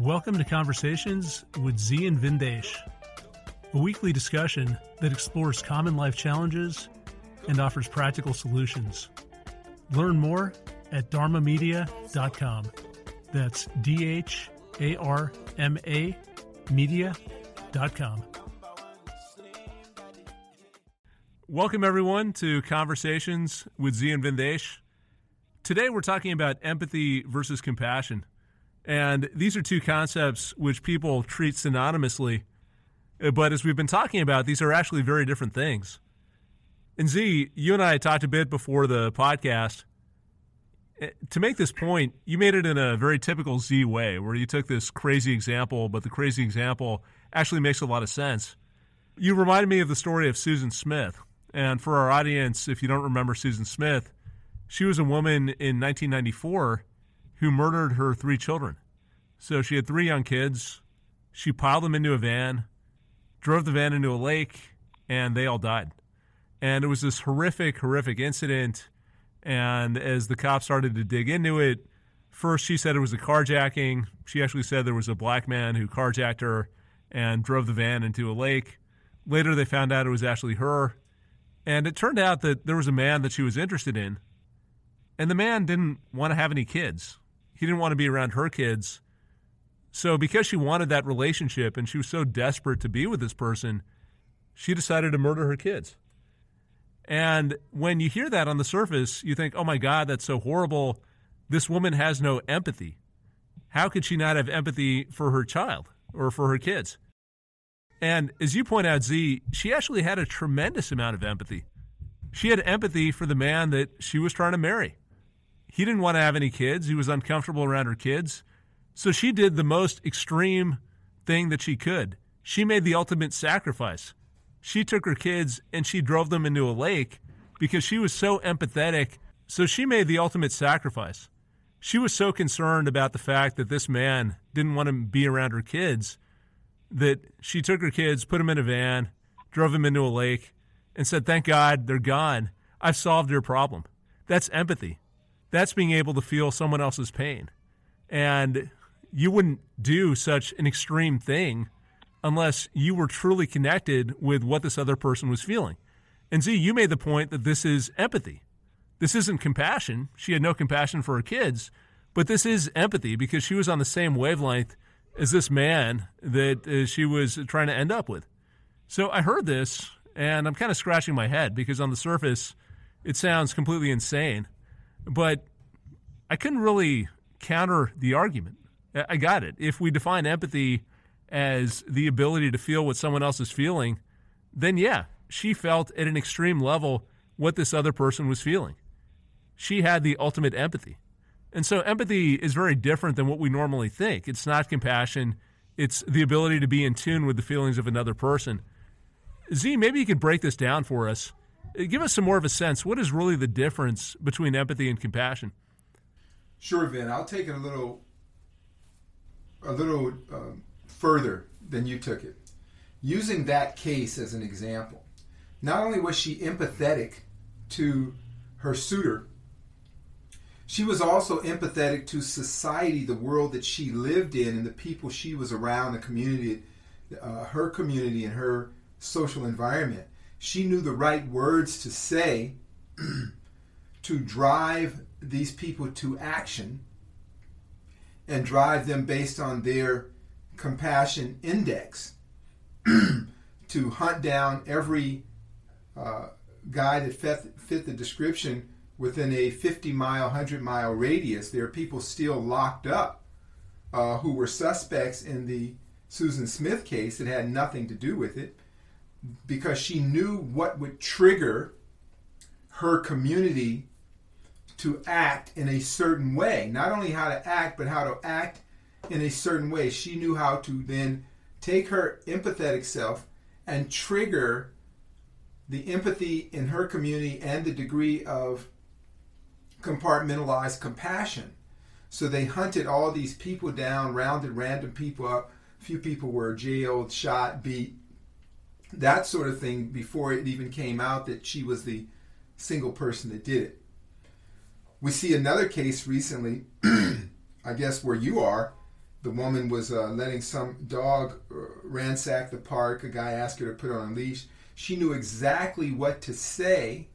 Welcome to Conversations with Zi and Vindesh, a weekly discussion that explores common life challenges and offers practical solutions. Learn more at dharmamedia.com. That's D H A R M A media.com. Welcome, everyone, to Conversations with Zi and Vindesh. Today, we're talking about empathy versus compassion. And these are two concepts which people treat synonymously. Uh, but as we've been talking about, these are actually very different things. And Zi, you and I talked a bit before the podcast. Uh, to make this point, you made it in a very typical Zi way, where you took this crazy example, but the crazy example actually makes a lot of sense. You reminded me of the story of Susan Smith. And for our audience, if you don't remember Susan Smith, she was a woman in 1994 who murdered her three children. So she had three young kids. She piled them into a van, drove the van into a lake, and they all died. And it was this horrific, horrific incident. And as the cops started to dig into it, first she said it was a carjacking. She actually said there was a black man who carjacked her and drove the van into a lake. Later, they found out it was actually her. And it turned out that there was a man that she was interested in. And the man didn't want to have any kids. He didn't want to be around her kids. So, because she wanted that relationship and she was so desperate to be with this person, she decided to murder her kids. And when you hear that on the surface, you think, oh my God, that's so horrible. This woman has no empathy. How could she not have empathy for her child or for her kids? And as you point out, Zi, she actually had a tremendous amount of empathy. She had empathy for the man that she was trying to marry. He didn't want to have any kids. He was uncomfortable around her kids. So she did the most extreme thing that she could. She made the ultimate sacrifice. She took her kids and she drove them into a lake because she was so empathetic. So she made the ultimate sacrifice. She was so concerned about the fact that this man didn't want to be around her kids that she took her kids, put them in a van, drove them into a lake, and said, Thank God they're gone. I've solved your problem. That's empathy that's being able to feel someone else's pain. And you wouldn't do such an extreme thing unless you were truly connected with what this other person was feeling. And Zi, you made the point that this is empathy. This isn't compassion. She had no compassion for her kids, but this is empathy because she was on the same wavelength as this man that uh, she was trying to end up with. So I heard this and I'm kind of scratching my head because on the surface, it sounds completely insane. But I couldn't really counter the argument. I got it. If we define empathy as the ability to feel what someone else is feeling, then yeah, she felt at an extreme level what this other person was feeling. She had the ultimate empathy. And so empathy is very different than what we normally think. It's not compassion, it's the ability to be in tune with the feelings of another person. Zi, maybe you could break this down for us Give us some more of a sense. What is really the difference between empathy and compassion? Sure, Vin. I'll take it a little, a little um, further than you took it. Using that case as an example, not only was she empathetic to her suitor, she was also empathetic to society, the world that she lived in, and the people she was around, the community, uh, her community, and her social environment she knew the right words to say to drive these people to action and drive them based on their compassion index to hunt down every uh, guy that fit, fit the description within a 50 mile, 100 mile radius. There are people still locked up uh, who were suspects in the Susan Smith case that had nothing to do with it because she knew what would trigger her community to act in a certain way. Not only how to act, but how to act in a certain way. She knew how to then take her empathetic self and trigger the empathy in her community and the degree of compartmentalized compassion. So they hunted all these people down, rounded random people up. A few people were jailed, shot, beat, that sort of thing before it even came out that she was the single person that did it. We see another case recently, I guess where you are, the woman was uh, letting some dog uh, ransack the park. A guy asked her to put her on a leash. She knew exactly what to say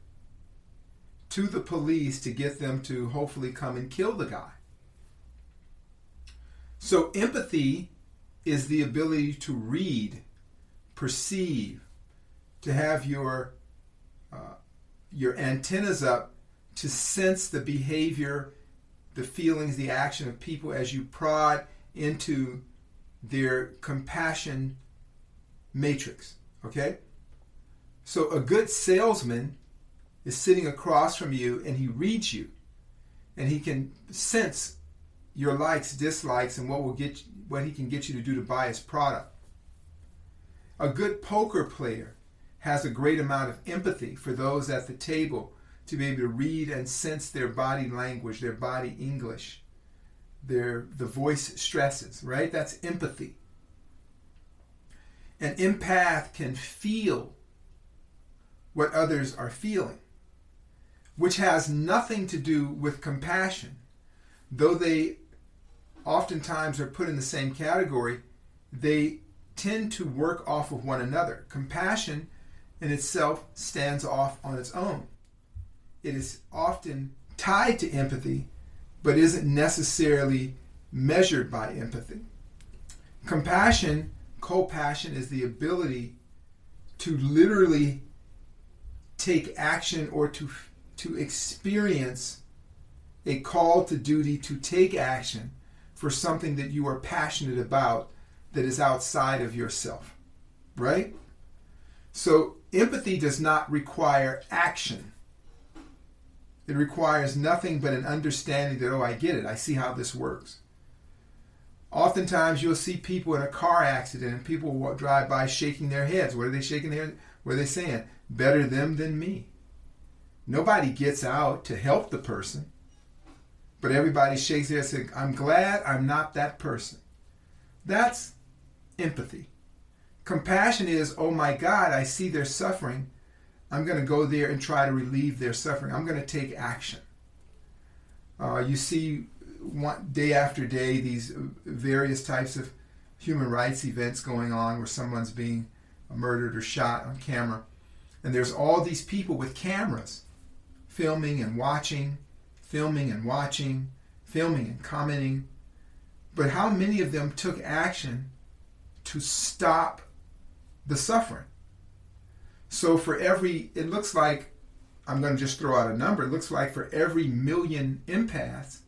to the police to get them to hopefully come and kill the guy. So, empathy is the ability to read, perceive, to have your uh, your antennas up to sense the behavior, the feelings, the action of people as you prod into their compassion matrix. Okay? So a good salesman is sitting across from you and he reads you and he can sense your likes, dislikes, and what will get what he can get you to do to buy his product. A good poker player has a great amount of empathy for those at the table to be able to read and sense their body language, their body English, their the voice stresses, right? That's empathy. An empath can feel what others are feeling, which has nothing to do with compassion. Though they oftentimes are put in the same category, they tend to work off of one another. Compassion in itself stands off on its own. It is often tied to empathy, but isn't necessarily measured by empathy. Compassion, co-passion, is the ability to literally take action or to to experience a call to duty to take action for something that you are passionate about that is outside of yourself. Right? So empathy does not require action. It requires nothing but an understanding that, oh, I get it. I see how this works. Oftentimes, you'll see people in a car accident and people will drive by shaking their heads. What are they shaking their heads? What are they saying? Better them than me. Nobody gets out to help the person, but everybody shakes their head and says, I'm glad I'm not that person. That's empathy. Compassion is, oh my God, I see their suffering. I'm going to go there and try to relieve their suffering. I'm going to take action. Uh, you see one, day after day these various types of human rights events going on where someone's being murdered or shot on camera. And there's all these people with cameras filming and watching, filming and watching, filming and commenting. But how many of them took action to stop the suffering? So for every, it looks like, I'm going to just throw out a number, it looks like for every million empaths,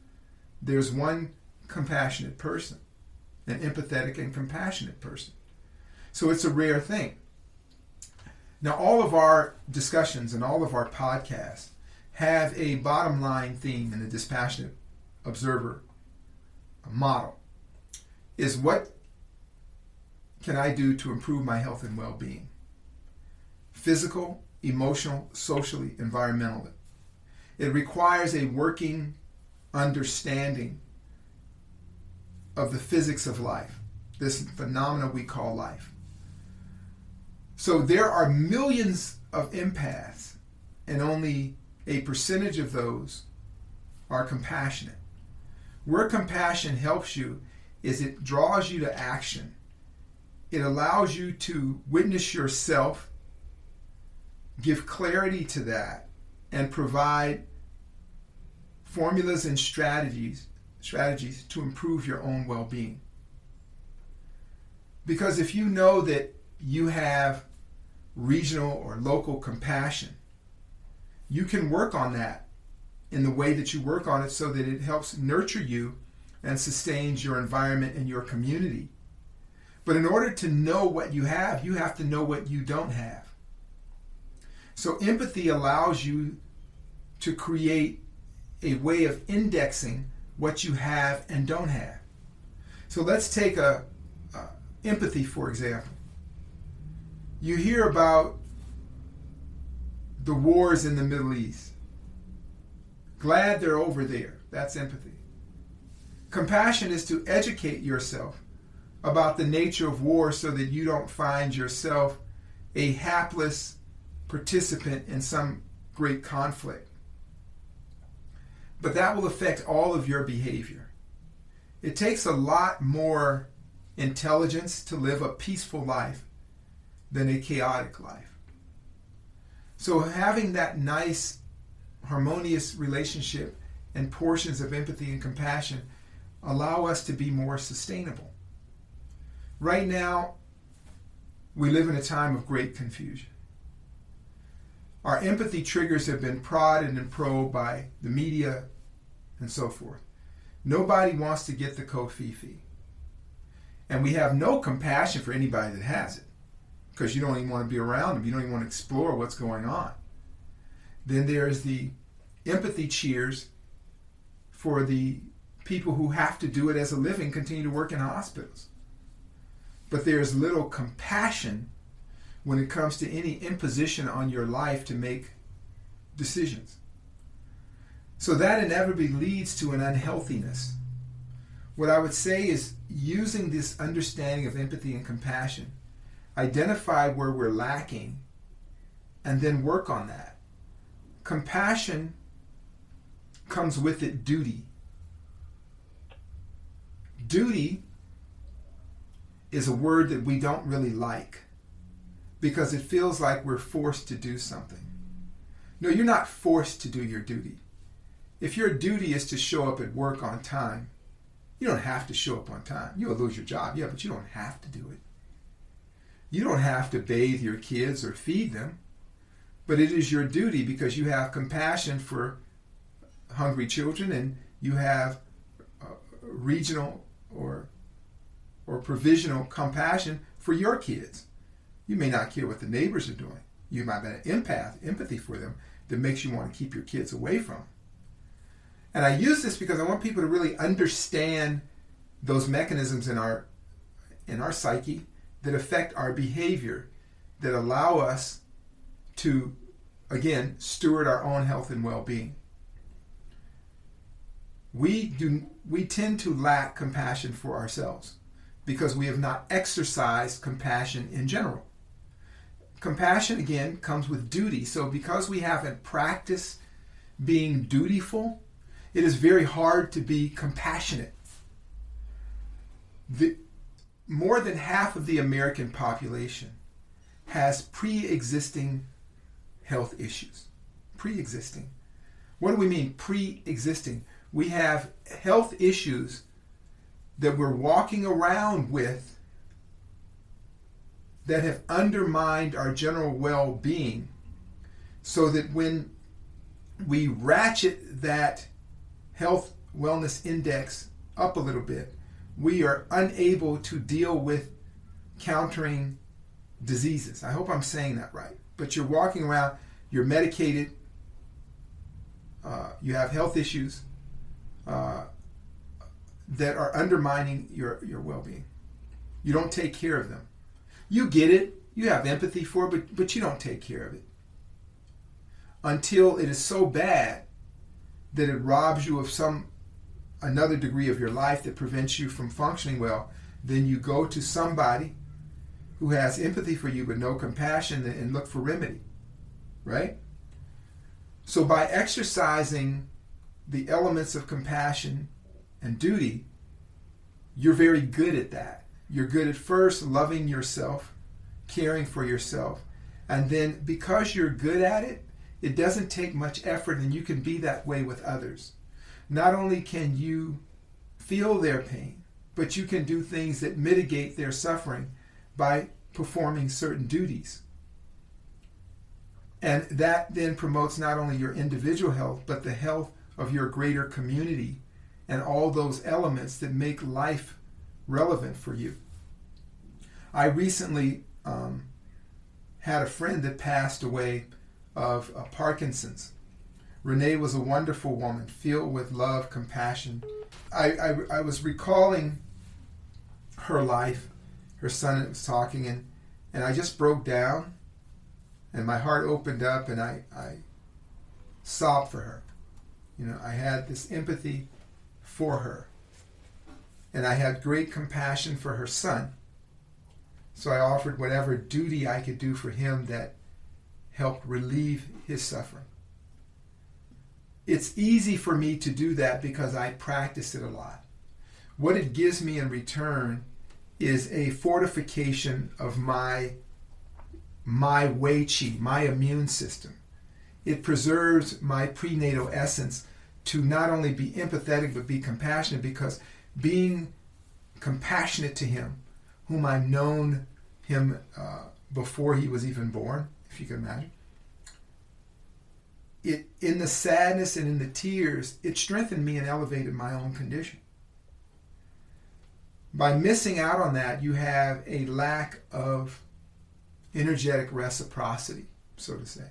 there's one compassionate person, an empathetic and compassionate person. So it's a rare thing. Now, all of our discussions and all of our podcasts have a bottom line theme in the dispassionate observer model is what can I do to improve my health and well being? Physical, emotional, socially, environmentally. It requires a working understanding of the physics of life, this phenomena we call life. So there are millions of empaths, and only a percentage of those are compassionate. Where compassion helps you is it draws you to action. It allows you to witness yourself, give clarity to that, and provide formulas and strategies strategies to improve your own well-being. Because if you know that you have regional or local compassion, you can work on that in the way that you work on it so that it helps nurture you and sustains your environment and your community. But in order to know what you have, you have to know what you don't have. So empathy allows you to create a way of indexing what you have and don't have. So let's take a, a empathy for example. You hear about the wars in the Middle East. Glad they're over there. That's empathy. Compassion is to educate yourself about the nature of war so that you don't find yourself a hapless participant in some great conflict but that will affect all of your behavior. It takes a lot more intelligence to live a peaceful life than a chaotic life. So, having that nice, harmonious relationship and portions of empathy and compassion allow us to be more sustainable. Right now, we live in a time of great confusion. Our empathy triggers have been prodded and probed by the media and so forth. Nobody wants to get the covfefe. And we have no compassion for anybody that has it because you don't even want to be around them. You don't even want to explore what's going on. Then there's the empathy cheers for the people who have to do it as a living, continue to work in hospitals. But there's little compassion when it comes to any imposition on your life to make decisions. So that inevitably leads to an unhealthiness. What I would say is using this understanding of empathy and compassion, identify where we're lacking, and then work on that. Compassion comes with it duty. Duty is a word that we don't really like because it feels like we're forced to do something. No, you're not forced to do your duty. If your duty is to show up at work on time, you don't have to show up on time. You'll lose your job, yeah, but you don't have to do it. You don't have to bathe your kids or feed them, but it is your duty because you have compassion for hungry children and you have uh, regional or or provisional compassion for your kids. You may not care what the neighbors are doing. You might have an empath, empathy for them that makes you want to keep your kids away from. And I use this because I want people to really understand those mechanisms in our in our psyche that affect our behavior that allow us to again steward our own health and well-being. We do we tend to lack compassion for ourselves because we have not exercised compassion in general. Compassion, again, comes with duty. So, because we haven't practiced being dutiful, it is very hard to be compassionate. The, more than half of the American population has pre existing health issues. Pre existing. What do we mean, pre existing? We have health issues that we're walking around with that have undermined our general well being, so that when we ratchet that health wellness index up a little bit, we are unable to deal with countering diseases. I hope I'm saying that right. But you're walking around, you're medicated, uh, you have health issues, uh, that are undermining your, your well being. You don't take care of them. You get it, you have empathy for it, but, but you don't take care of it. Until it is so bad that it robs you of some another degree of your life that prevents you from functioning well, then you go to somebody who has empathy for you but no compassion and look for remedy. Right? So by exercising the elements of compassion and duty, you're very good at that. You're good at first loving yourself, caring for yourself. And then because you're good at it, it doesn't take much effort and you can be that way with others. Not only can you feel their pain, but you can do things that mitigate their suffering by performing certain duties. And that then promotes not only your individual health, but the health of your greater community and all those elements that make life relevant for you. I recently um, had a friend that passed away of uh, Parkinson's. Renee was a wonderful woman, filled with love, compassion. I, I, I was recalling her life. Her son was talking, and, and I just broke down, and my heart opened up, and I, I sobbed for her. You know, I had this empathy for her. And I had great compassion for her son. So I offered whatever duty I could do for him that helped relieve his suffering. It's easy for me to do that because I practice it a lot. what it gives me in return is a fortification of my my Wei Qi, my immune system. It preserves my prenatal essence to not only be empathetic but be compassionate because being compassionate to him, whom I've known him uh, before he was even born, if you can imagine. It in the sadness and in the tears, it strengthened me and elevated my own condition. By missing out on that, you have a lack of energetic reciprocity, so to say.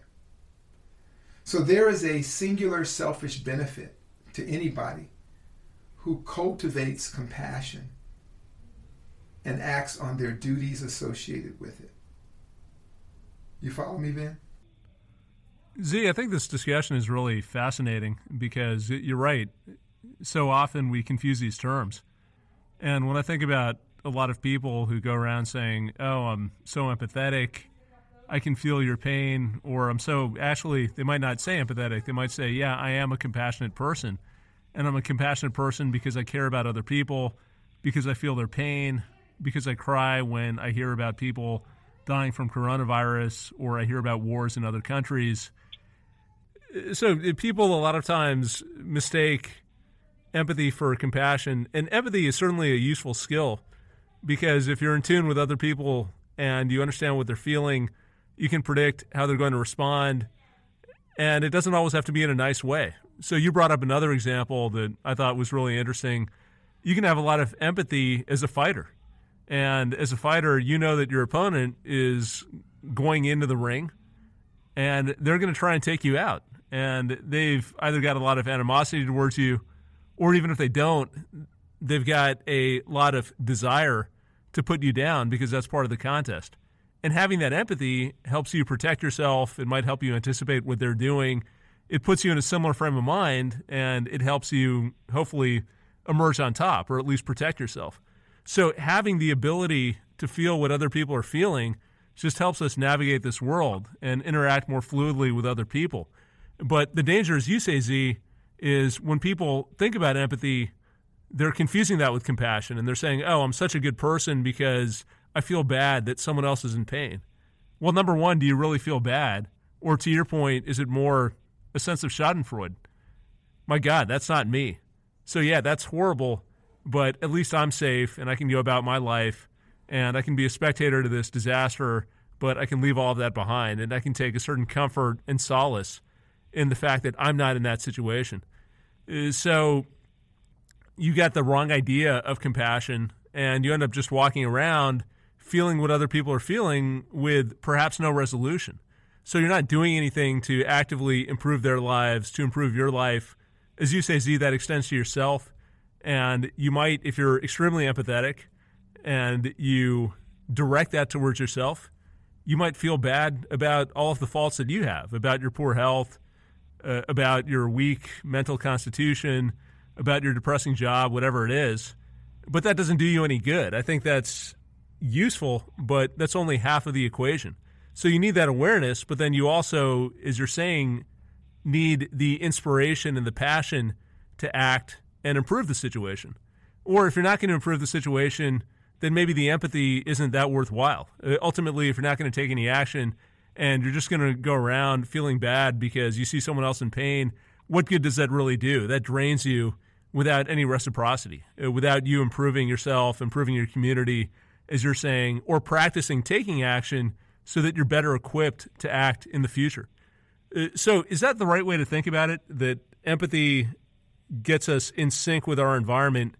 So there is a singular selfish benefit to anybody who cultivates compassion and acts on their duties associated with it. You follow me, Ben? Zi, I think this discussion is really fascinating because you're right. So often we confuse these terms. And when I think about a lot of people who go around saying, Oh, I'm so empathetic, I can feel your pain, or I'm so actually, they might not say empathetic. They might say, Yeah, I am a compassionate person. And I'm a compassionate person because I care about other people, because I feel their pain, because I cry when I hear about people dying from coronavirus or I hear about wars in other countries. So eh, people a lot of times mistake empathy for compassion, and empathy is certainly a useful skill because if you're in tune with other people and you understand what they're feeling, you can predict how they're going to respond, and it doesn't always have to be in a nice way. So you brought up another example that I thought was really interesting. You can have a lot of empathy as a fighter and as a fighter, you know that your opponent is going into the ring and they're going to try and take you out. And they've either got a lot of animosity towards you, or even if they don't, they've got a lot of desire to put you down because that's part of the contest. And having that empathy helps you protect yourself. It might help you anticipate what they're doing. It puts you in a similar frame of mind and it helps you hopefully emerge on top or at least protect yourself. So having the ability to feel what other people are feeling just helps us navigate this world and interact more fluidly with other people. But the danger, as you say, Zi, is when people think about empathy, they're confusing that with compassion and they're saying, oh, I'm such a good person because I feel bad that someone else is in pain. Well, number one, do you really feel bad? Or to your point, is it more a sense of Schadenfreude? My God, that's not me. So, yeah, that's horrible but at least I'm safe and I can go about my life and I can be a spectator to this disaster, but I can leave all of that behind and I can take a certain comfort and solace in the fact that I'm not in that situation. Uh, so you got the wrong idea of compassion and you end up just walking around feeling what other people are feeling with perhaps no resolution. So you're not doing anything to actively improve their lives, to improve your life. As you say, Zi, that extends to yourself and you might, if you're extremely empathetic and you direct that towards yourself, you might feel bad about all of the faults that you have, about your poor health, uh, about your weak mental constitution, about your depressing job, whatever it is. But that doesn't do you any good. I think that's useful, but that's only half of the equation. So you need that awareness, but then you also, as you're saying, need the inspiration and the passion to act and improve the situation. Or if you're not going to improve the situation, then maybe the empathy isn't that worthwhile. Uh, ultimately, if you're not going to take any action and you're just going to go around feeling bad because you see someone else in pain, what good does that really do? That drains you without any reciprocity, uh, without you improving yourself, improving your community, as you're saying, or practicing taking action so that you're better equipped to act in the future. Uh, so, is that the right way to think about it? That empathy gets us in sync with our environment.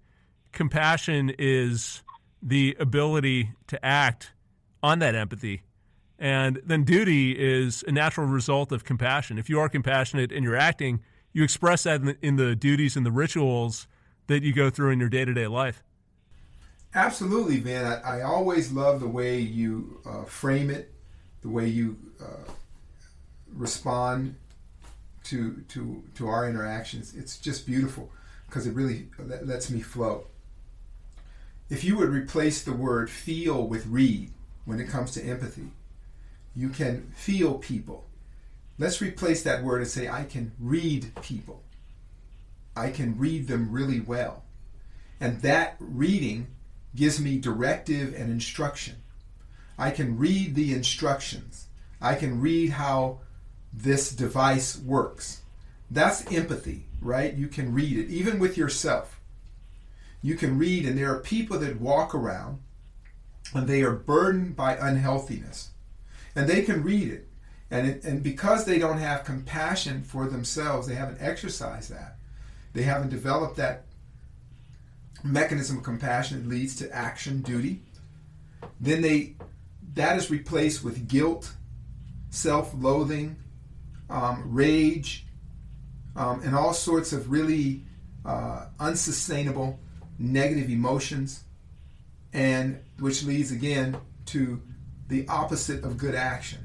Compassion is the ability to act on that empathy. And then duty is a natural result of compassion. If you are compassionate and you're acting, you express that in the, in the duties and the rituals that you go through in your day to day life. Absolutely, man. I, I, always love the way you uh, frame it, the way you uh, respond to to to our interactions. It's just beautiful because it really lets me flow. If you would replace the word feel with read when it comes to empathy, you can feel people. Let's replace that word and say I can read people. I can read them really well. And that reading gives me directive and instruction. I can read the instructions. I can read how this device works. That's empathy, right? You can read it, even with yourself. You can read, and there are people that walk around and they are burdened by unhealthiness. And they can read it. And, it, and because they don't have compassion for themselves, they haven't exercised that. They haven't developed that mechanism of compassion leads to action, duty. Then they that is replaced with guilt, self-loathing, um, rage, um, and all sorts of really uh, unsustainable negative emotions, and which leads again to the opposite of good action.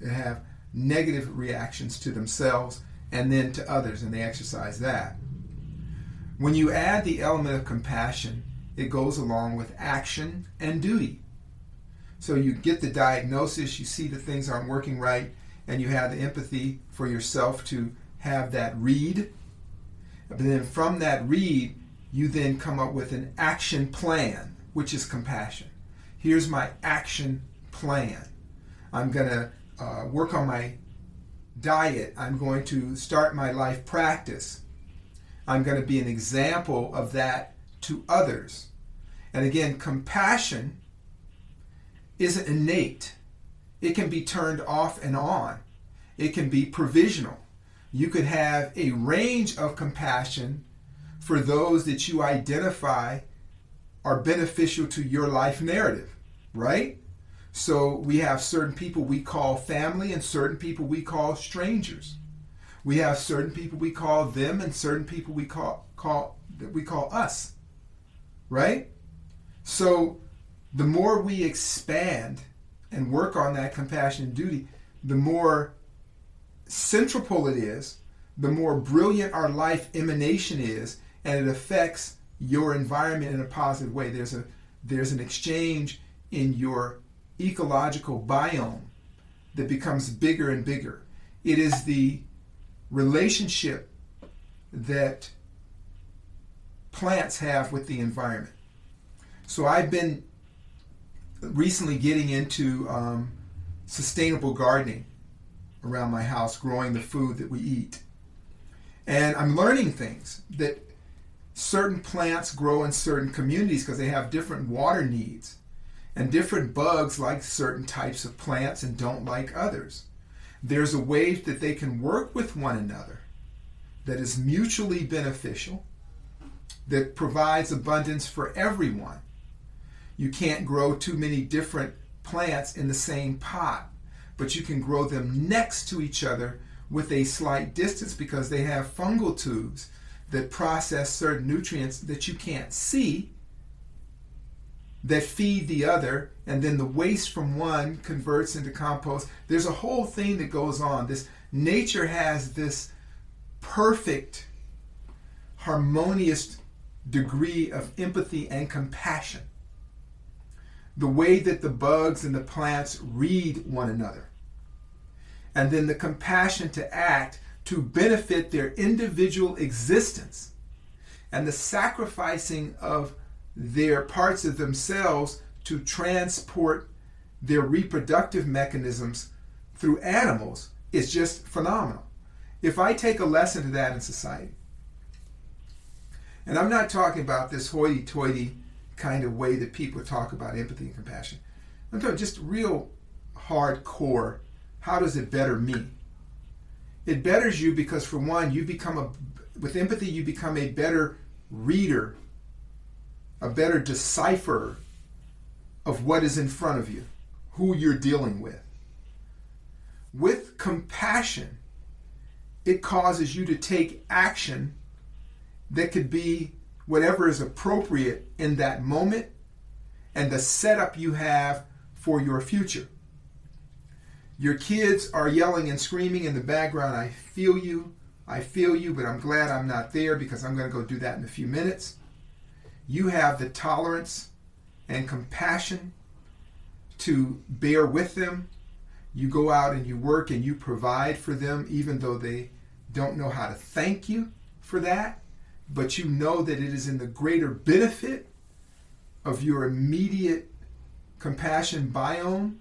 They have negative reactions to themselves and then to others, and they exercise that. When you add the element of compassion, it goes along with action and duty. So you get the diagnosis, you see that things aren't working right, and you have the empathy for yourself to have that read. But then from that read, you then come up with an action plan, which is compassion. Here's my action plan. I'm going to uh, work on my diet. I'm going to start my life practice. I'm going to be an example of that to others. And again, compassion isn't innate, it can be turned off and on, it can be provisional. You could have a range of compassion for those that you identify are beneficial to your life narrative, right? So we have certain people we call family and certain people we call strangers. We have certain people we call them and certain people we call call that we call us. Right? So the more we expand and work on that compassion and duty, the more central it is, the more brilliant our life emanation is, and it affects your environment in a positive way. There's a there's an exchange in your ecological biome that becomes bigger and bigger. It is the relationship that plants have with the environment. So I've been recently getting into um, sustainable gardening around my house, growing the food that we eat. And I'm learning things that certain plants grow in certain communities because they have different water needs. And different bugs like certain types of plants and don't like others there's a way that they can work with one another that is mutually beneficial, that provides abundance for everyone. You can't grow too many different plants in the same pot, but you can grow them next to each other with a slight distance because they have fungal tubes that process certain nutrients that you can't see that feed the other, and then the waste from one converts into compost. There's a whole thing that goes on. This nature has this perfect, harmonious degree of empathy and compassion. The way that the bugs and the plants read one another. And then the compassion to act to benefit their individual existence. And the sacrificing of their parts of themselves to transport their reproductive mechanisms through animals is just phenomenal. If I take a lesson to that in society, and I'm not talking about this hoity toity kind of way that people talk about empathy and compassion. I'm talking just real hardcore. How does it better me? It betters you because, for one, you become a, with empathy, you become a better reader a better decipher of what is in front of you, who you're dealing with. With compassion, it causes you to take action that could be whatever is appropriate in that moment and the setup you have for your future. Your kids are yelling and screaming in the background. I feel you. I feel you, but I'm glad I'm not there because I'm going to go do that in a few minutes you have the tolerance and compassion to bear with them. You go out and you work and you provide for them, even though they don't know how to thank you for that. but you know that it is in the greater benefit of your immediate compassion biome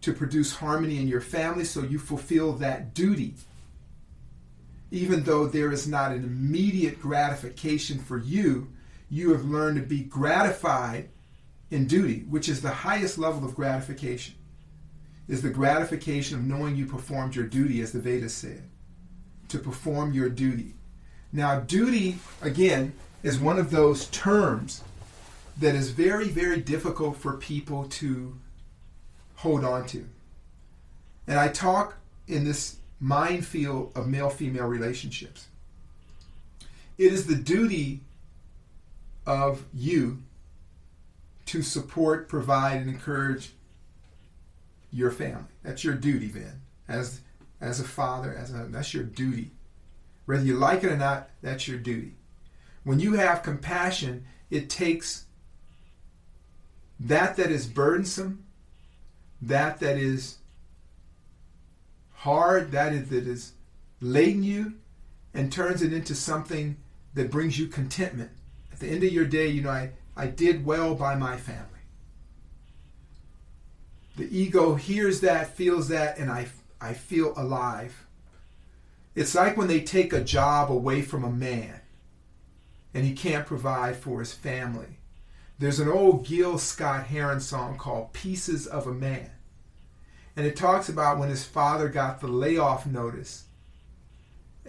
to produce harmony in your family, so you fulfill that duty. Even though there is not an immediate gratification for you, you have learned to be gratified in duty, which is the highest level of gratification, is the gratification of knowing you performed your duty, as the Vedas said, to perform your duty. Now, duty, again, is one of those terms that is very, very difficult for people to hold on to. And I talk in this minefield of male female relationships. It is the duty of you to support, provide, and encourage your family. That's your duty, then, as as a father, as a that's your duty. Whether you like it or not, that's your duty. When you have compassion, it takes that that is burdensome, that that is hard, that is that is laden you, and turns it into something that brings you contentment. The end of your day, you know, I, I did well by my family. The ego hears that, feels that, and I, I feel alive. It's like when they take a job away from a man and he can't provide for his family. There's an old Gil Scott Heron song called Pieces of a Man. And it talks about when his father got the layoff notice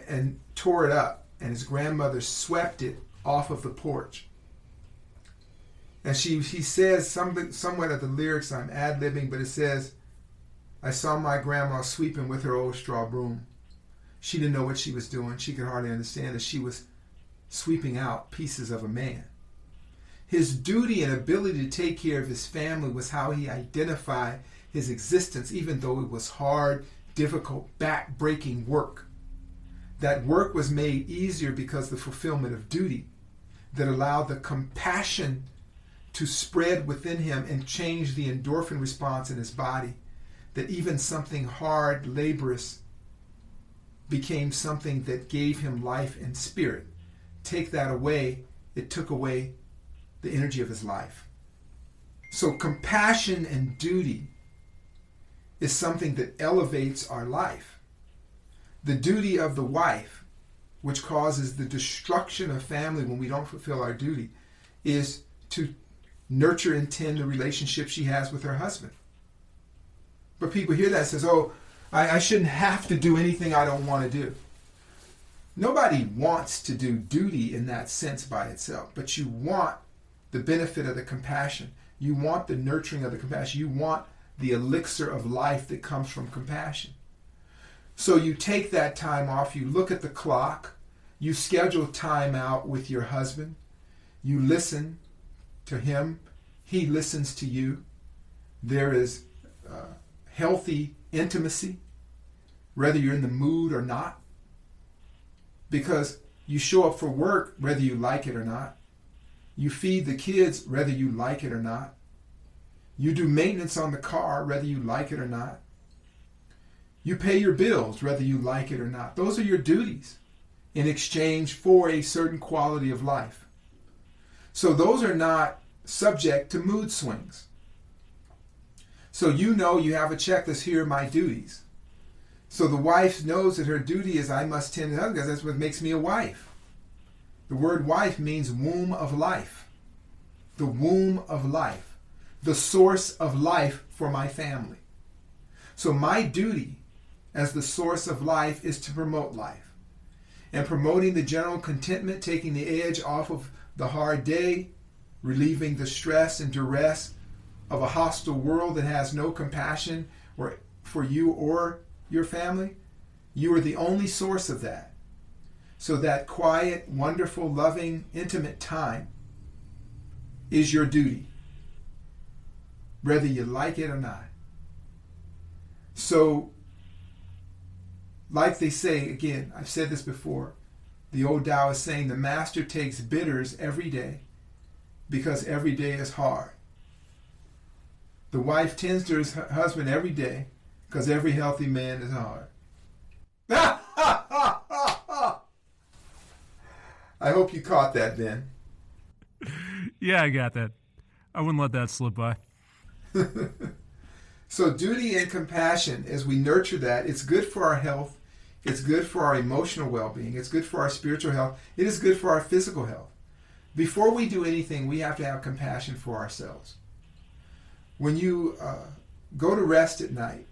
and tore it up, and his grandmother swept it off of the porch. And she he says something somewhat of the lyrics I'm ad libbing, but it says, I saw my grandma sweeping with her old straw broom. She didn't know what she was doing. She could hardly understand that she was sweeping out pieces of a man. His duty and ability to take care of his family was how he identified his existence, even though it was hard, difficult, back breaking work. That work was made easier because the fulfillment of duty that allowed the compassion to spread within him and change the endorphin response in his body. That even something hard, laborious, became something that gave him life and spirit. Take that away, it took away the energy of his life. So, compassion and duty is something that elevates our life. The duty of the wife, which causes the destruction of family when we don't fulfill our duty, is to nurture and tend the relationship she has with her husband. But people hear that says, "Oh, I, I shouldn't have to do anything I don't want to do." Nobody wants to do duty in that sense by itself, but you want the benefit of the compassion. You want the nurturing of the compassion. You want the elixir of life that comes from compassion. So you take that time off, you look at the clock, you schedule time out with your husband, you listen to him, he listens to you. There is uh, healthy intimacy, whether you're in the mood or not, because you show up for work whether you like it or not. You feed the kids whether you like it or not. You do maintenance on the car whether you like it or not. You pay your bills whether you like it or not. Those are your duties in exchange for a certain quality of life. So those are not subject to mood swings. So you know you have a checklist here are my duties. So the wife knows that her duty is I must tend to husband because that's what makes me a wife. The word wife means womb of life. The womb of life. The source of life for my family. So my duty as the source of life is to promote life. And promoting the general contentment, taking the edge off of the hard day, relieving the stress and duress of a hostile world that has no compassion or for you or your family. You are the only source of that. So that quiet, wonderful, loving, intimate time is your duty, whether you like it or not. So, like they say, again, I've said this before, the old Taoist saying the master takes bitters every day because every day is hard. The wife tends to her husband every day because every healthy man is hard. I hope you caught that, Ben. Yeah, I got that. I wouldn't let that slip by. so, duty and compassion, as we nurture that, it's good for our health. It's good for our emotional well being. It's good for our spiritual health. It is good for our physical health. Before we do anything, we have to have compassion for ourselves. When you uh, go to rest at night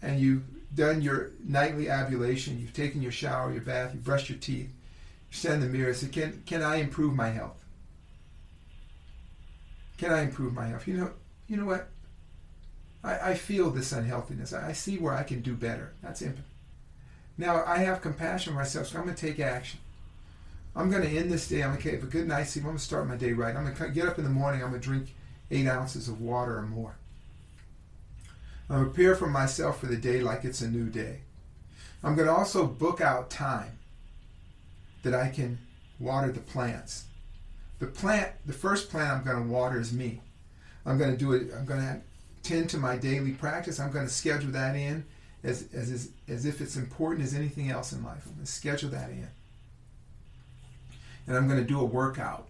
and you've done your nightly ablution, you've taken your shower, your bath, you've brushed your teeth, you stand in the mirror and say, can, can I improve my health? Can I improve my health? You know, you know what? I, I feel this unhealthiness. I, I see where I can do better. That's empathy. Now I have compassion for myself, so I'm going to take action. I'm going to end this day. I'm going to have a good night's sleep. I'm going to start my day right. I'm going to get up in the morning. I'm going to drink eight ounces of water or more. I'm prepare for myself for the day like it's a new day. I'm going to also book out time that I can water the plants. The plant, the first plant I'm going to water is me. I'm going to do it. I'm going to tend to my daily practice. I'm going to schedule that in as, as, as if it's important as anything else in life. I'm going to schedule that in. And I'm going to do a workout.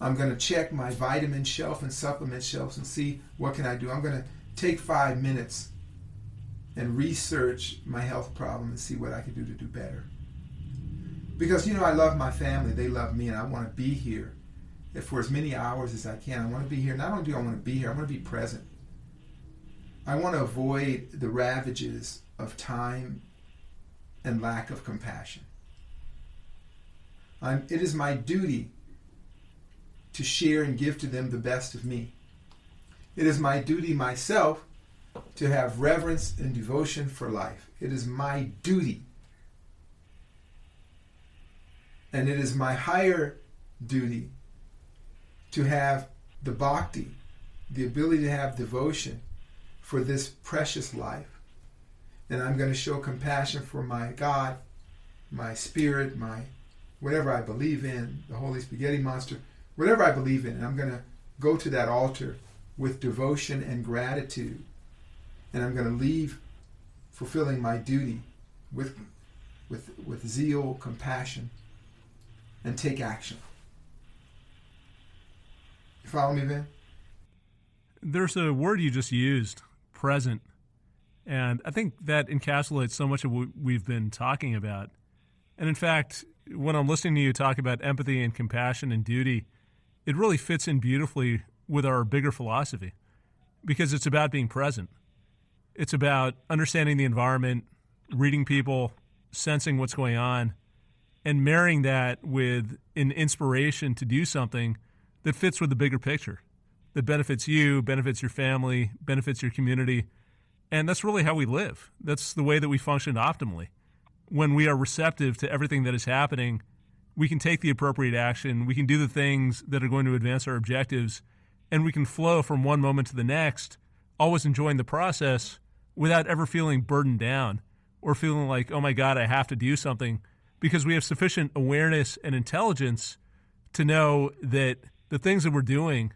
I'm going to check my vitamin shelf and supplement shelves and see what can I do. I'm going to take five minutes and research my health problem and see what I can do to do better. Because, you know, I love my family. They love me, and I want to be here for as many hours as I can. I want to be here. Not only do I want to be here, I want to be present. I want to avoid the ravages of time and lack of compassion. I'm, it is my duty to share and give to them the best of me. It is my duty myself to have reverence and devotion for life. It is my duty. And it is my higher duty to have the bhakti, the ability to have devotion for this precious life. And I'm going to show compassion for my God, my spirit, my whatever I believe in, the holy spaghetti monster, whatever I believe in. And I'm going to go to that altar with devotion and gratitude. And I'm going to leave fulfilling my duty with, with, with zeal, compassion, and take action. You follow me, Vin? There's a word you just used present. And I think that encapsulates so much of what we've been talking about. And in fact, when I'm listening to you talk about empathy and compassion and duty, it really fits in beautifully with our bigger philosophy because it's about being present. It's about understanding the environment, reading people, sensing what's going on, and marrying that with an inspiration to do something that fits with the bigger picture that benefits you, benefits your family, benefits your community. And that's really how we live. That's the way that we function optimally. When we are receptive to everything that is happening, we can take the appropriate action, we can do the things that are going to advance our objectives, and we can flow from one moment to the next, always enjoying the process without ever feeling burdened down or feeling like, oh my God, I have to do something, because we have sufficient awareness and intelligence to know that the things that we're doing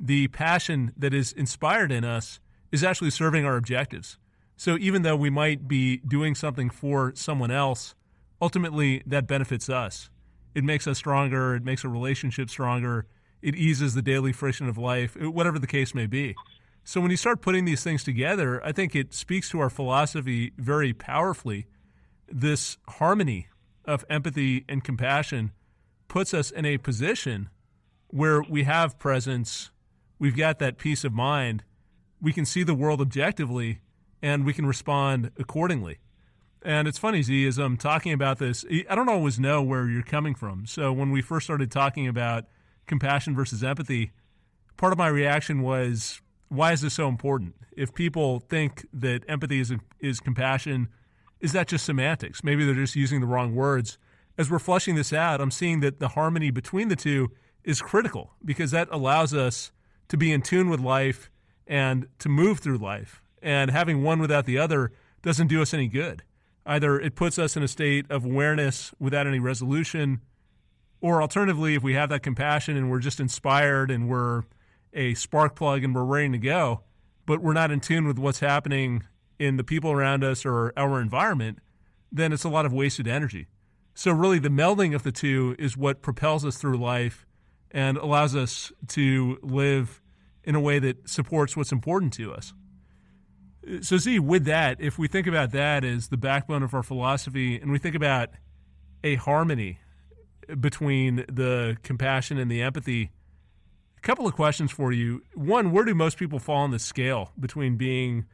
the passion that is inspired in us is actually serving our objectives. So even though we might be doing something for someone else, ultimately that benefits us. It makes us stronger, it makes a relationship stronger, it eases the daily friction of life, whatever the case may be. So when you start putting these things together, I think it speaks to our philosophy very powerfully. This harmony of empathy and compassion puts us in a position where we have presence we've got that peace of mind, we can see the world objectively and we can respond accordingly. And it's funny, Zi, as I'm talking about this, I don't always know where you're coming from. So when we first started talking about compassion versus empathy, part of my reaction was, why is this so important? If people think that empathy is, is compassion, is that just semantics? Maybe they're just using the wrong words. As we're flushing this out, I'm seeing that the harmony between the two is critical because that allows us to be in tune with life and to move through life. And having one without the other doesn't do us any good. Either it puts us in a state of awareness without any resolution, or alternatively, if we have that compassion and we're just inspired and we're a spark plug and we're ready to go, but we're not in tune with what's happening in the people around us or our environment, then it's a lot of wasted energy. So, really, the melding of the two is what propels us through life and allows us to live in a way that supports what's important to us. So, see, with that, if we think about that as the backbone of our philosophy and we think about a harmony between the compassion and the empathy, a couple of questions for you. One, where do most people fall on the scale between being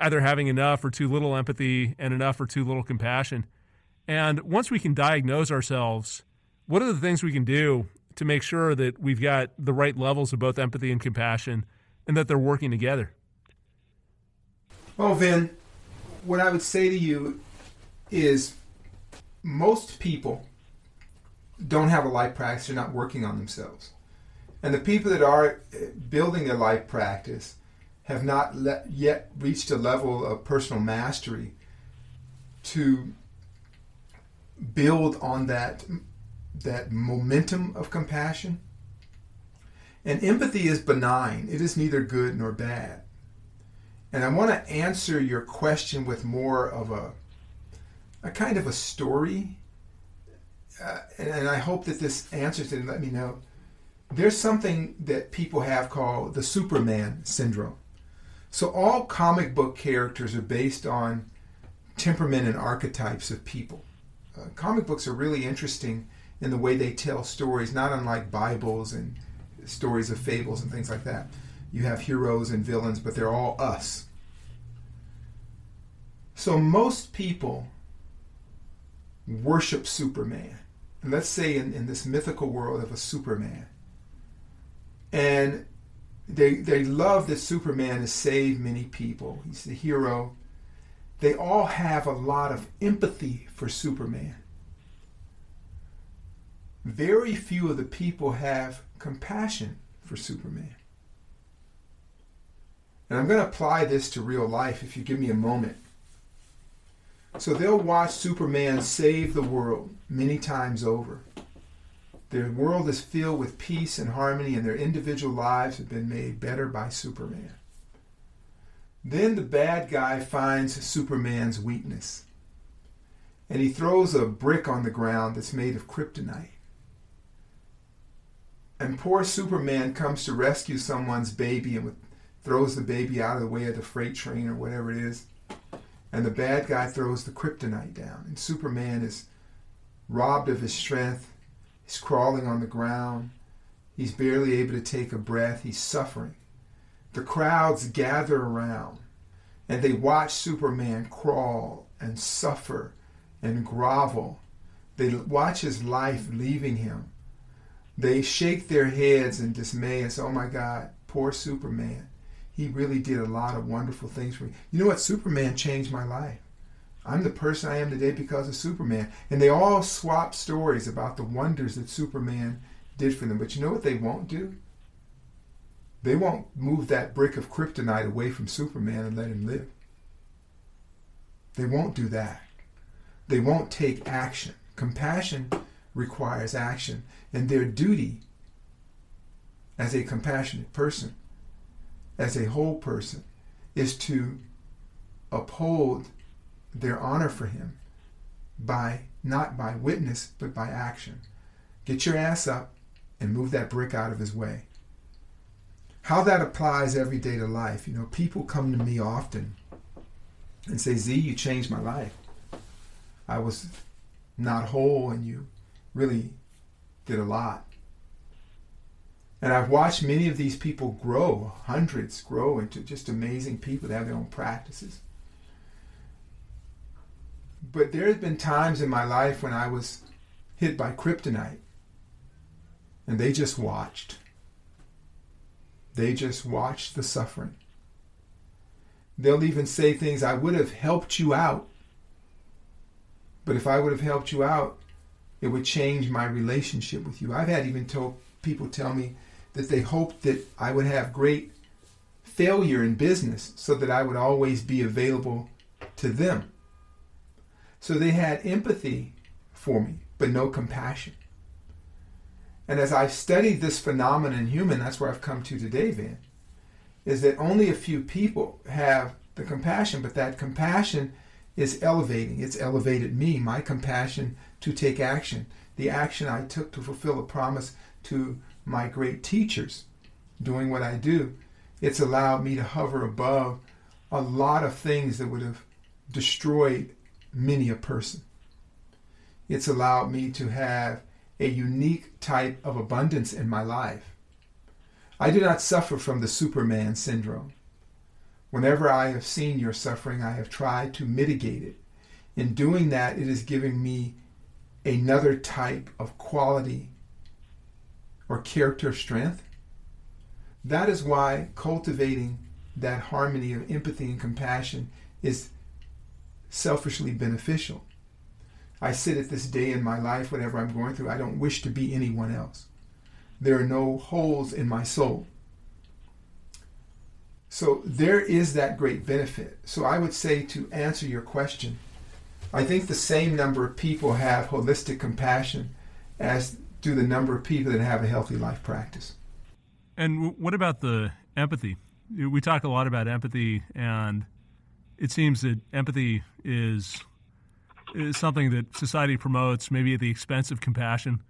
either having enough or too little empathy and enough or too little compassion? And once we can diagnose ourselves, what are the things we can do to make sure that we've got the right levels of both empathy and compassion and that they're working together? Well, Vin, what I would say to you is most people don't have a life practice, they're not working on themselves. And the people that are eh, building their life practice have not yet reached a level of personal mastery to build on that that momentum of compassion. And empathy is benign. It is neither good nor bad. And I want to answer your question with more of a a kind of a story. Uh, and, and, I hope that this answers it and let me know. There's something that people have called the Superman syndrome. So all comic book characters are based on temperament and archetypes of people uh, comic books are really interesting in the way they tell stories, not unlike Bibles and stories of fables and things like that. You have heroes and villains, but they're all us. So most people worship Superman. And let's say in, in this mythical world of a Superman. And they, they love that Superman has saved many people. He's the hero they all have a lot of empathy for Superman. Very few of the people have compassion for Superman. And I'm going to apply this to real life if you give me a moment. So they'll watch Superman save the world many times over. Their world is filled with peace and harmony, and their individual lives have been made better by Superman. Then the bad guy finds Superman's weakness. And he throws a brick on the ground that's made of kryptonite. And poor Superman comes to rescue someone's baby and throws the baby out of the way of the freight train or whatever it is. And the bad guy throws the kryptonite down. And Superman is robbed of his strength. He's crawling on the ground. He's barely able to take a breath. He's suffering. The crowds gather around and they watch Superman crawl and suffer and grovel. They watch his life leaving him. They shake their heads in dismay and say, Oh my God, poor Superman. He really did a lot of wonderful things for me. You know what? Superman changed my life. I'm the person I am today because of Superman. And they all swap stories about the wonders that Superman did for them. But you know what they won't do? They won't move that brick of kryptonite away from Superman and let him live. They won't do that. They won't take action. Compassion requires action, and their duty as a compassionate person, as a whole person, is to uphold their honor for him by not by witness but by action. Get your ass up and move that brick out of his way how that applies every day to life. You know, people come to me often and say, Zi, you changed my life. I was not whole and you really did a lot. And I've watched many of these people grow, hundreds grow into just amazing people that have their own practices. But there have been times in my life when I was hit by kryptonite and they just watched. They just watched the suffering. They'll even say things, I would have helped you out. But if I would have helped you out, it would change my relationship with you. I've had even told people tell me that they hoped that I would have great failure in business so that I would always be available to them. So they had empathy for me, but no compassion. And as I've studied this phenomenon in human, that's where I've come to today, Vin, is that only a few people have the compassion, but that compassion is elevating. It's elevated me, my compassion to take action. The action I took to fulfill a promise to my great teachers, doing what I do. It's allowed me to hover above a lot of things that would have destroyed many a person. It's allowed me to have a unique type of abundance in my life. I do not suffer from the Superman syndrome. Whenever I have seen your suffering, I have tried to mitigate it. In doing that, it is giving me another type of quality or character strength. That is why cultivating that harmony of empathy and compassion is selfishly beneficial. I sit at this day in my life, whatever I'm going through, I don't wish to be anyone else. There are no holes in my soul. So there is that great benefit. So I would say to answer your question, I think the same number of people have holistic compassion as do the number of people that have a healthy life practice. And what about the empathy? We talk a lot about empathy, and it seems that empathy is is something that society promotes, maybe at the expense of compassion.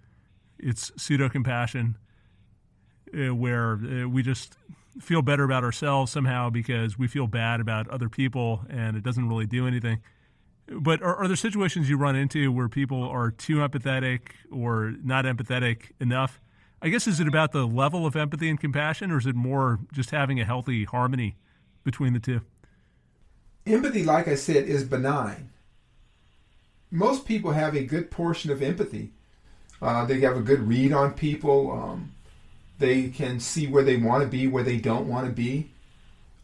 It's pseudo compassion, uh, where uh, we just feel better about ourselves somehow because we feel bad about other people, and it doesn't really do anything. But are, are there situations you run into where people are too empathetic or not empathetic enough? I guess is it about the level of empathy and compassion, or is it more just having a healthy harmony between the two? Empathy, like I said, is benign most people have a good portion of empathy. Uh, they have a good read on people. Um, they can see where they want to be, where they don't want to be.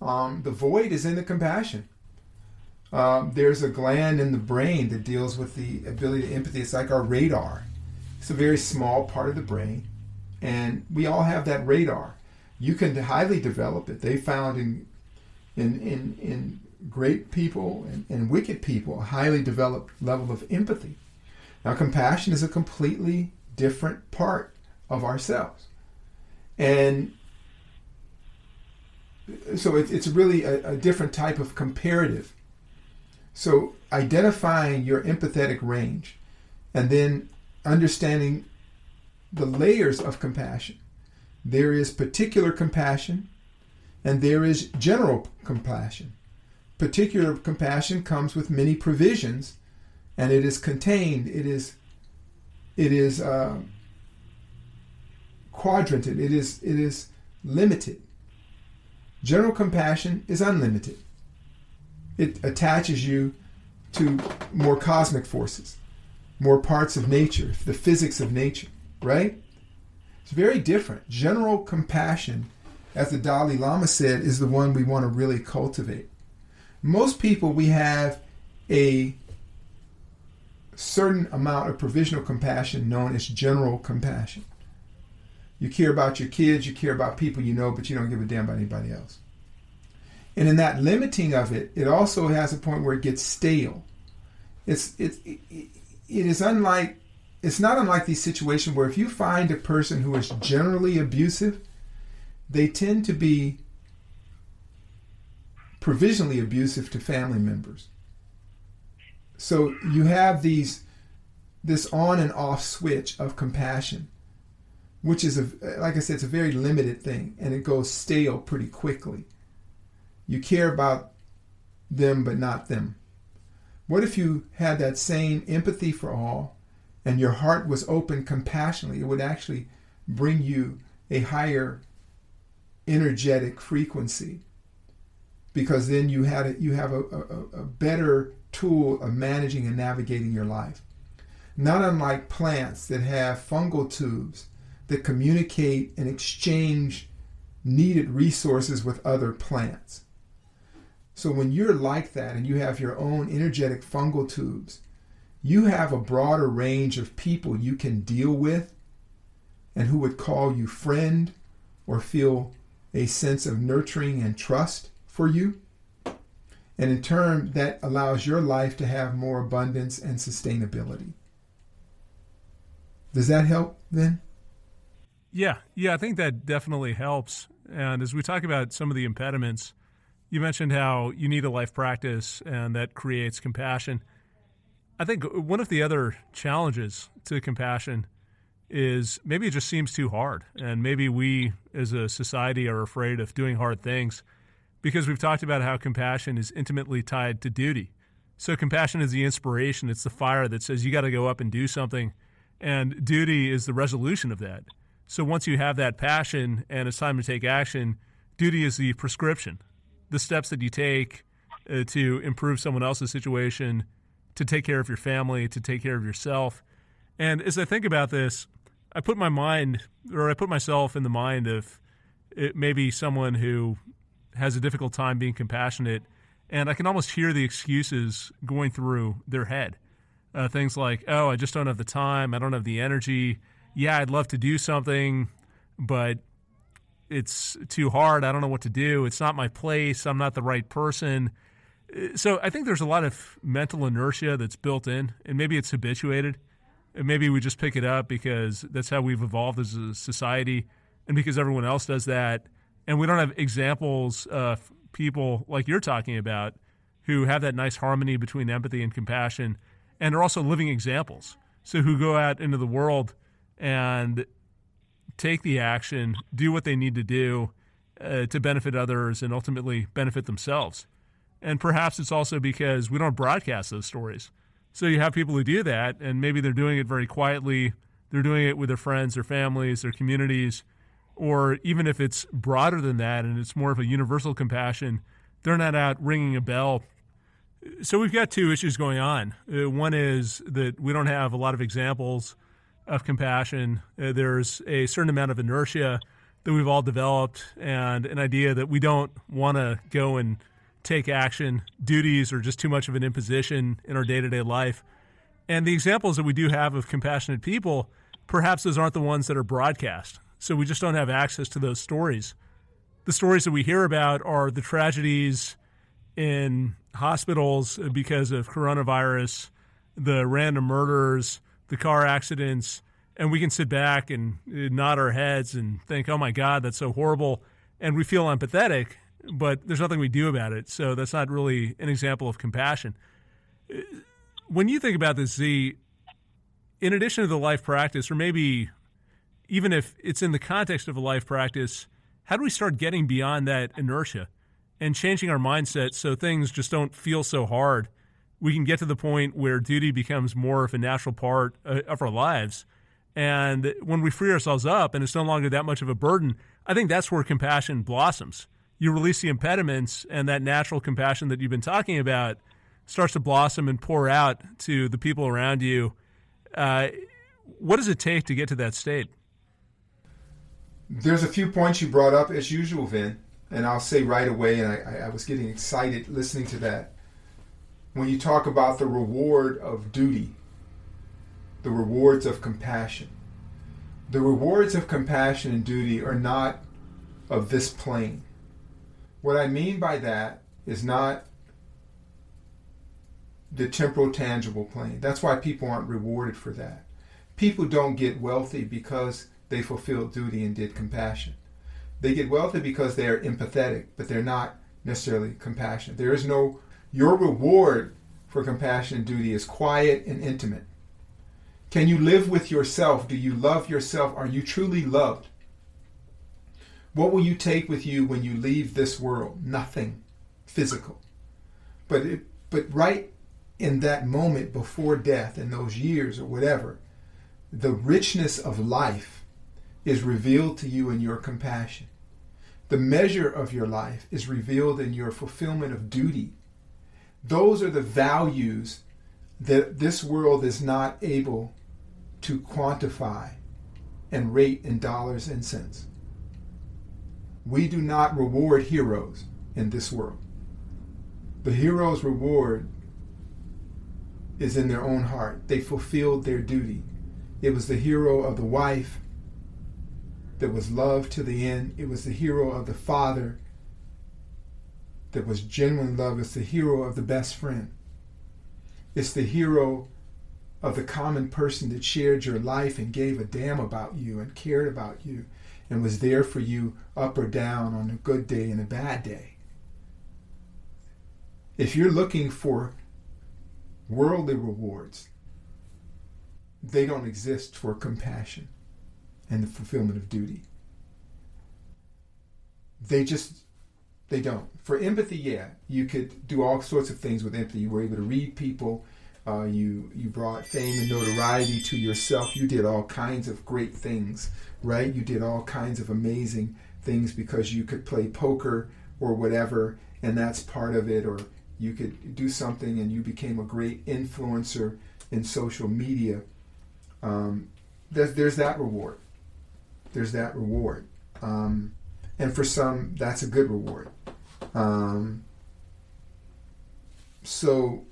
Um, the void is in the compassion. Um, there's a gland in the brain that deals with the ability to empathy. It's like our radar. It's a very small part of the brain, and we all have that radar. You can highly develop it. They found in in in in great people and, and wicked people a highly developed level of empathy. Now, compassion is a completely different part of ourselves. And so it, it's really a, a different type of comparative. So, identifying your empathetic range and then understanding the layers of compassion. There is particular compassion and there is general compassion particular compassion comes with many provisions, and it is contained. It is it is uh, quadranted. It is it is limited. General compassion is unlimited. It attaches you to more cosmic forces, more parts of nature, the physics of nature, right? It's very different. General compassion, as the Dalai Lama said, is the one we want to really cultivate most people we have a certain amount of provisional compassion known as general compassion. You care about your kids, you care about people you know, but you don't give a damn about anybody else. And in that limiting of it, it also has a point where it gets stale. It's it, it, it is unlike it's not unlike these situations where if you find a person who is generally abusive, they tend to be provisionally abusive to family members. So you have these this on and off switch of compassion, which is a like I said, it's a very limited thing, and it goes stale pretty quickly. You care about them, but not them. What if you had that same empathy for all, and your heart was open compassionately? It would actually bring you a higher energetic frequency because then you had a, you have a, a, a better tool of managing and navigating your life. Not unlike plants that have fungal tubes that communicate and exchange needed resources with other plants. So when you're like that and you have your own energetic fungal tubes, you have a broader range of people you can deal with and who would call you friend or feel a sense of nurturing and trust for you. And in turn, that allows your life to have more abundance and sustainability. Does that help then? Yeah, yeah, I think that definitely helps. And as we talk about some of the impediments, You mentioned how you need a life practice and that creates compassion. I think one of the other challenges to compassion is maybe it just seems too hard. And maybe we as a society are afraid of doing hard things because we've talked about how compassion is intimately tied to duty. So compassion is the inspiration, it's the fire that says you got to go up and do something. And duty is the resolution of that. So once you have that passion and it's time to take action, duty is the prescription, the steps that you take uh, to improve someone else's situation, to take care of your family, to take care of yourself. And as I think about this, I put my mind, or I put myself in the mind of it, maybe someone who has a difficult time being compassionate, and I can almost hear the excuses going through their head. Uh, things like, "Oh, I just don't have the time. I don't have the energy. Yeah, I'd love to do something, but it's too hard. I don't know what to do. It's not my place. I'm not the right person." Uh, so I think there's a lot of mental inertia that's built in, and maybe it's habituated. And maybe we just pick it up because that's how we've evolved as a society, and because everyone else does that and we don't have examples of people like you're talking about who have that nice harmony between empathy and compassion and are also living examples. So who go out into the world and take the action, do what they need to do uh, to benefit others and ultimately benefit themselves. And perhaps it's also because we don't broadcast those stories. So you have people who do that, and maybe they're doing it very quietly. They're doing it with their friends, their families, their communities, or even if it's broader than that and it's more of a universal compassion, they're not out ringing a bell. So we've got two issues going on. Uh, one is that we don't have a lot of examples of compassion. Uh, there's a certain amount of inertia that we've all developed and an idea that we don't want to go and take action. Duties are just too much of an imposition in our day to day life. And the examples that we do have of compassionate people, perhaps those aren't the ones that are broadcast. So we just don't have access to those stories. The stories that we hear about are the tragedies in hospitals because of coronavirus, the random murders, the car accidents, and we can sit back and uh, nod our heads and think, oh my God, that's so horrible. And we feel empathetic, but there's nothing we do about it. So that's not really an example of compassion. Uh, when you think about this, Zi, in addition to the life practice, or maybe even if it's in the context of a life practice, how do we start getting beyond that inertia and changing our mindset so things just don't feel so hard? We can get to the point where duty becomes more of a natural part uh, of our lives. And when we free ourselves up and it's no longer that much of a burden, I think that's where compassion blossoms. You release the impediments, and that natural compassion that you've been talking about starts to blossom and pour out to the people around you. Uh, what does it take to get to that state? There's a few points you brought up as usual, Vin, and I'll say right away, and I, I was getting excited listening to that. When you talk about the reward of duty, the rewards of compassion, the rewards of compassion and duty are not of this plane. What I mean by that is not the temporal tangible plane. That's why people aren't rewarded for that. People don't get wealthy because they fulfilled duty and did compassion. They get wealthy because they are empathetic, but they're not necessarily compassionate. There is no, your reward for compassion and duty is quiet and intimate. Can you live with yourself? Do you love yourself? Are you truly loved? What will you take with you when you leave this world? Nothing physical. But it, but right in that moment before death, in those years or whatever, the richness of life is revealed to you in your compassion. The measure of your life is revealed in your fulfillment of duty. Those are the values that this world is not able to quantify and rate in dollars and cents. We do not reward heroes in this world. The hero's reward is in their own heart. They fulfilled their duty. It was the hero of the wife that was love to the end. It was the hero of the father that was genuine love. It's the hero of the best friend. It's the hero of the common person that shared your life and gave a damn about you and cared about you and was there for you up or down on a good day and a bad day. If you're looking for worldly rewards, they don't exist for compassion and the fulfillment of duty. They just they don't. For empathy, yeah, you could do all sorts of things with empathy. You were able to read people. Uh, you you brought fame and notoriety to yourself. You did all kinds of great things, right? You did all kinds of amazing things because you could play poker or whatever, and that's part of it. Or you could do something and you became a great influencer in social media. Um, there's there's that reward. There's that reward. Um, and for some, that's a good reward. Um, so,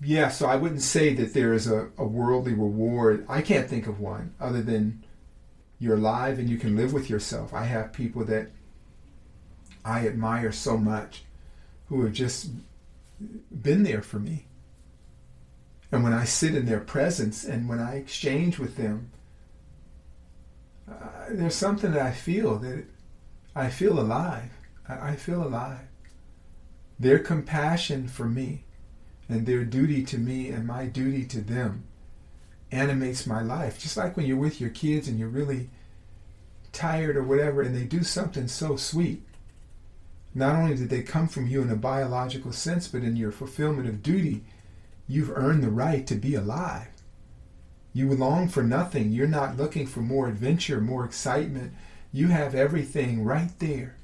yeah, so I wouldn't say that there is a, a worldly reward. I can't think of one other than you're alive and you can live with yourself. I have people that I admire so much who have just been there for me. And when I sit in their presence and when I exchange with them, there's something that I feel that I feel alive. I feel alive. Their compassion for me and their duty to me and my duty to them animates my life. Just like when you're with your kids and you're really tired or whatever, and they do something so sweet. Not only did they come from you in a biological sense, but in your fulfillment of duty, you've earned the right to be alive. You long for nothing. You're not looking for more adventure, more excitement. You have everything right there.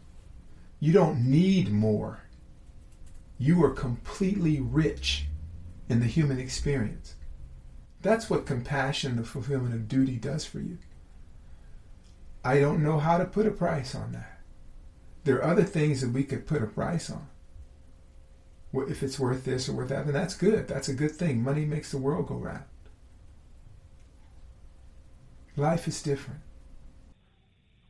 You don't need more. You are completely rich in the human experience. That's what compassion, the fulfillment of duty, does for you. I don't know how to put a price on that. There are other things that we could put a price on. If it's worth this or worth that, then that's good. That's a good thing. Money makes the world go round. Life is different.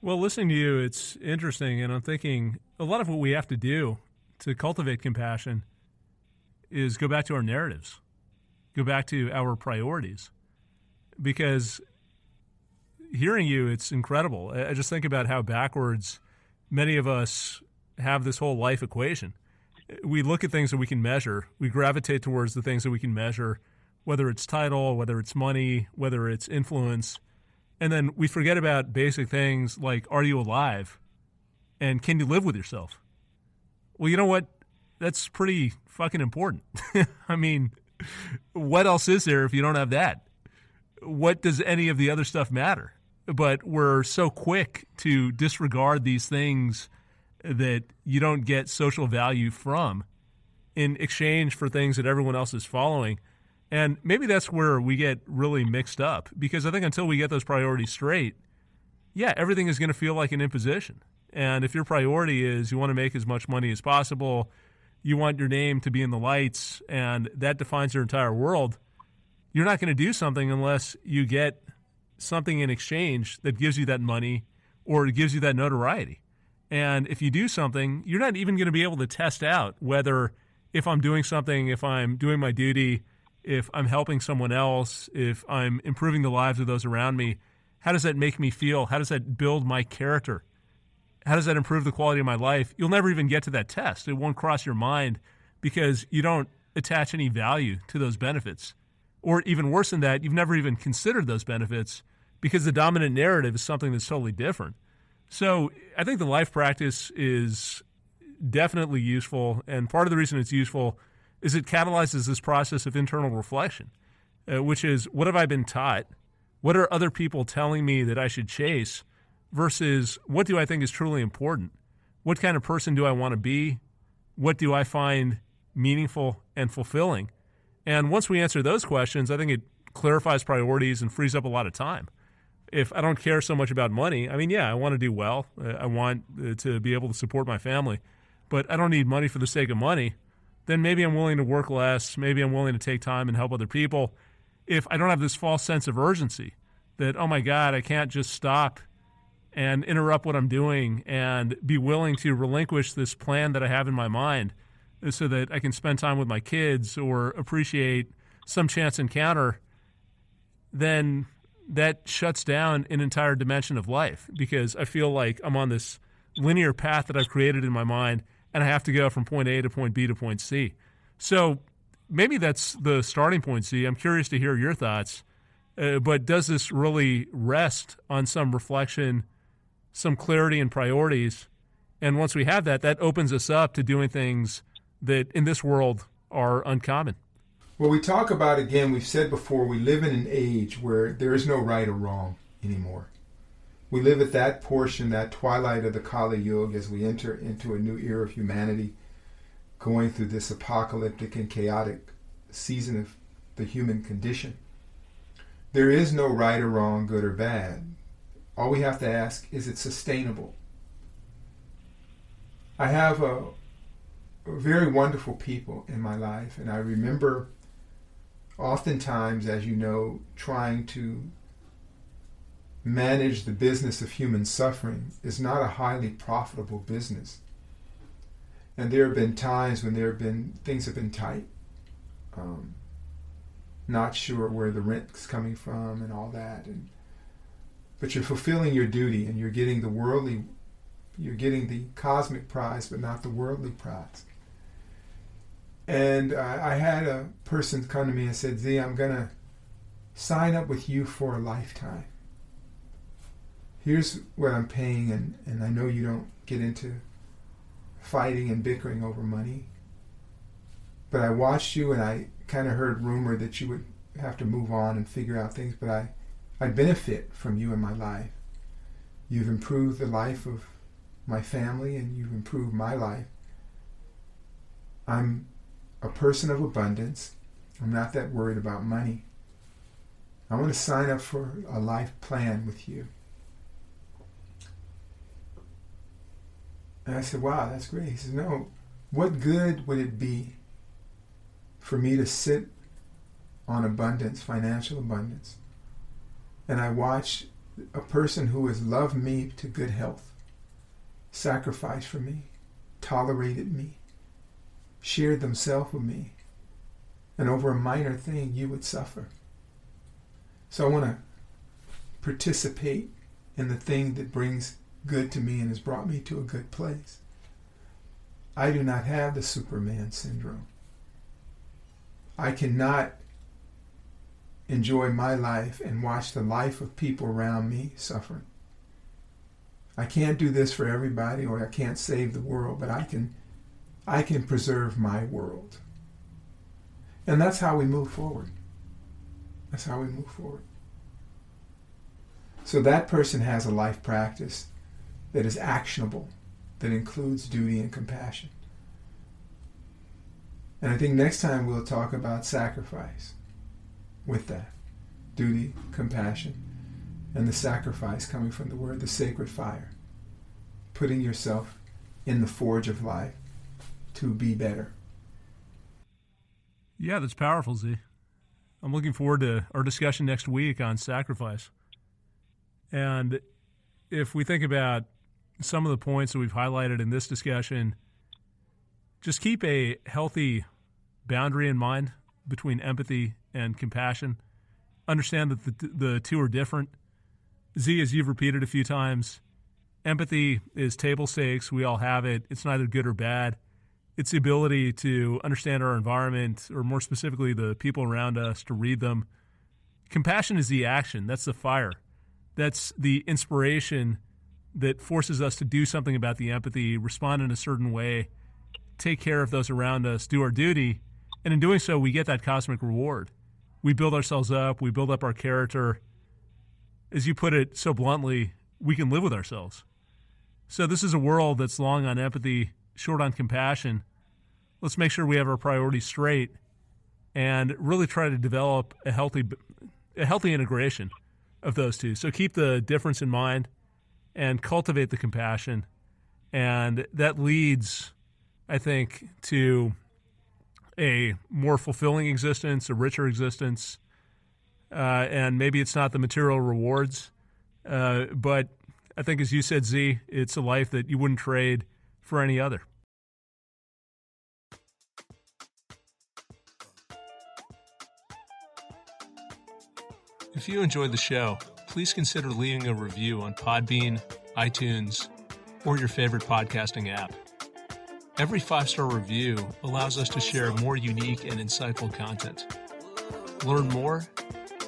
Well, listening to you, it's interesting, and I'm thinking a lot of what we have to do to cultivate compassion is go back to our narratives, go back to our priorities. Because hearing you, it's incredible. I just think about how backwards many of us have this whole life equation. We look at things that we can measure, we gravitate towards the things that we can measure, whether it's title, whether it's money, whether it's influence and then we forget about basic things like are you alive? And can you live with yourself? Well, you know what? That's pretty fucking important. I mean, what else is there if you don't have that? What does any of the other stuff matter? But we're so quick to disregard these things that you don't get social value from in exchange for things that everyone else is following. And maybe that's where we get really mixed up because I think until we get those priorities straight, yeah, everything is going to feel like an imposition. And if your priority is you want to make as much money as possible, you want your name to be in the lights, and that defines your entire world, you're not going to do something unless you get something in exchange that gives you that money or it gives you that notoriety. And if you do something, you're not even going to be able to test out whether if I'm doing something, if I'm doing my duty, if I'm helping someone else, if I'm improving the lives of those around me, how does that make me feel? How does that build my character? How does that improve the quality of my life? You'll never even get to that test. It won't cross your mind because you don't attach any value to those benefits. Or even worse than that, you've never even considered those benefits because the dominant narrative is something that's totally different. So I think the life practice is definitely useful. And part of the reason it's useful is it catalyzes this process of internal reflection, uh, which is what have I been taught? What are other people telling me that I should chase versus what do I think is truly important? What kind of person do I want to be? What do I find meaningful and fulfilling? And once we answer those questions, I think it clarifies priorities and frees up a lot of time. If I don't care so much about money, I mean, yeah, I want to do well. Uh, I want uh, to be able to support my family, but I don't need money for the sake of money then maybe I'm willing to work less. Maybe I'm willing to take time and help other people. If I don't have this false sense of urgency that, oh my God, I can't just stop and interrupt what I'm doing and be willing to relinquish this plan that I have in my mind so that I can spend time with my kids or appreciate some chance encounter, then that shuts down an entire dimension of life because I feel like I'm on this linear path that I've created in my mind and I have to go from point A to point B to point C. So maybe that's the starting point, Zi. I'm curious to hear your thoughts. Uh, but does this really rest on some reflection, some clarity and priorities? And once we have that, that opens us up to doing things that in this world are uncommon. Well, we talk about, again, we've said before, we live in an age where there is no right or wrong anymore. We live at that portion, that twilight of the Kali Yuga, as we enter into a new era of humanity, going through this apocalyptic and chaotic season of the human condition. There is no right or wrong, good or bad. All we have to ask is it sustainable? I have a, very wonderful people in my life, and I remember oftentimes, as you know, trying to manage the business of human suffering is not a highly profitable business. And there have been times when there have been things have been tight, um, not sure where the rent's coming from and all that, and but you're fulfilling your duty and you're getting the worldly, you're getting the cosmic prize, but not the worldly prize. And I, I had a person come to me and said, "Zi, I'm gonna sign up with you for a lifetime." Here's what I'm paying, and, and I know you don't get into fighting and bickering over money. But I watched you, and I kind of heard rumor that you would have to move on and figure out things. But I, I benefit from you in my life. You've improved the life of my family, and you've improved my life. I'm a person of abundance. I'm not that worried about money. I want to sign up for a life plan with you. And I said, wow, that's great. He says, no, what good would it be for me to sit on abundance, financial abundance, and I watch a person who has loved me to good health, sacrificed for me, tolerated me, shared themselves with me, and over a minor thing you would suffer. So I want to participate in the thing that brings good to me and has brought me to a good place. I do not have the Superman syndrome. I cannot enjoy my life and watch the life of people around me suffering. I can't do this for everybody or I can't save the world, but I can I can preserve my world. And that's how we move forward. That's how we move forward. So that person has a life practice that is actionable, that includes duty and compassion. And I think next time we'll talk about sacrifice with that duty, compassion, and the sacrifice coming from the word, the sacred fire, putting yourself in the forge of life to be better. Yeah, that's powerful, Zi. I'm looking forward to our discussion next week on sacrifice. And if we think about some of the points that we've highlighted in this discussion, just keep a healthy boundary in mind between empathy and compassion. Understand that the, the two are different. Zi, as you've repeated a few times, empathy is table stakes. We all have it. It's neither good or bad. It's the ability to understand our environment, or more specifically, the people around us, to read them. Compassion is the action. That's the fire. That's the inspiration that forces us to do something about the empathy, respond in a certain way, take care of those around us, do our duty, and in doing so, we get that cosmic reward. We build ourselves up, we build up our character. As you put it so bluntly, we can live with ourselves. So, this is a world that's long on empathy, short on compassion. Let's make sure we have our priorities straight and really try to develop a healthy, a healthy integration of those two. So, keep the difference in mind and cultivate the compassion. And that leads, I think, to a more fulfilling existence, a richer existence. Uh, and maybe it's not the material rewards, uh, but I think, as you said, Zi, it's a life that you wouldn't trade for any other. If you enjoyed the show, please consider leaving a review on Podbean, iTunes, or your favorite podcasting app. Every five star review allows us to share more unique and insightful content. Learn more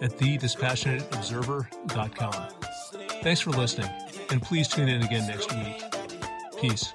at thedispassionateobserver.com. Thanks for listening, and please tune in again next week. Peace.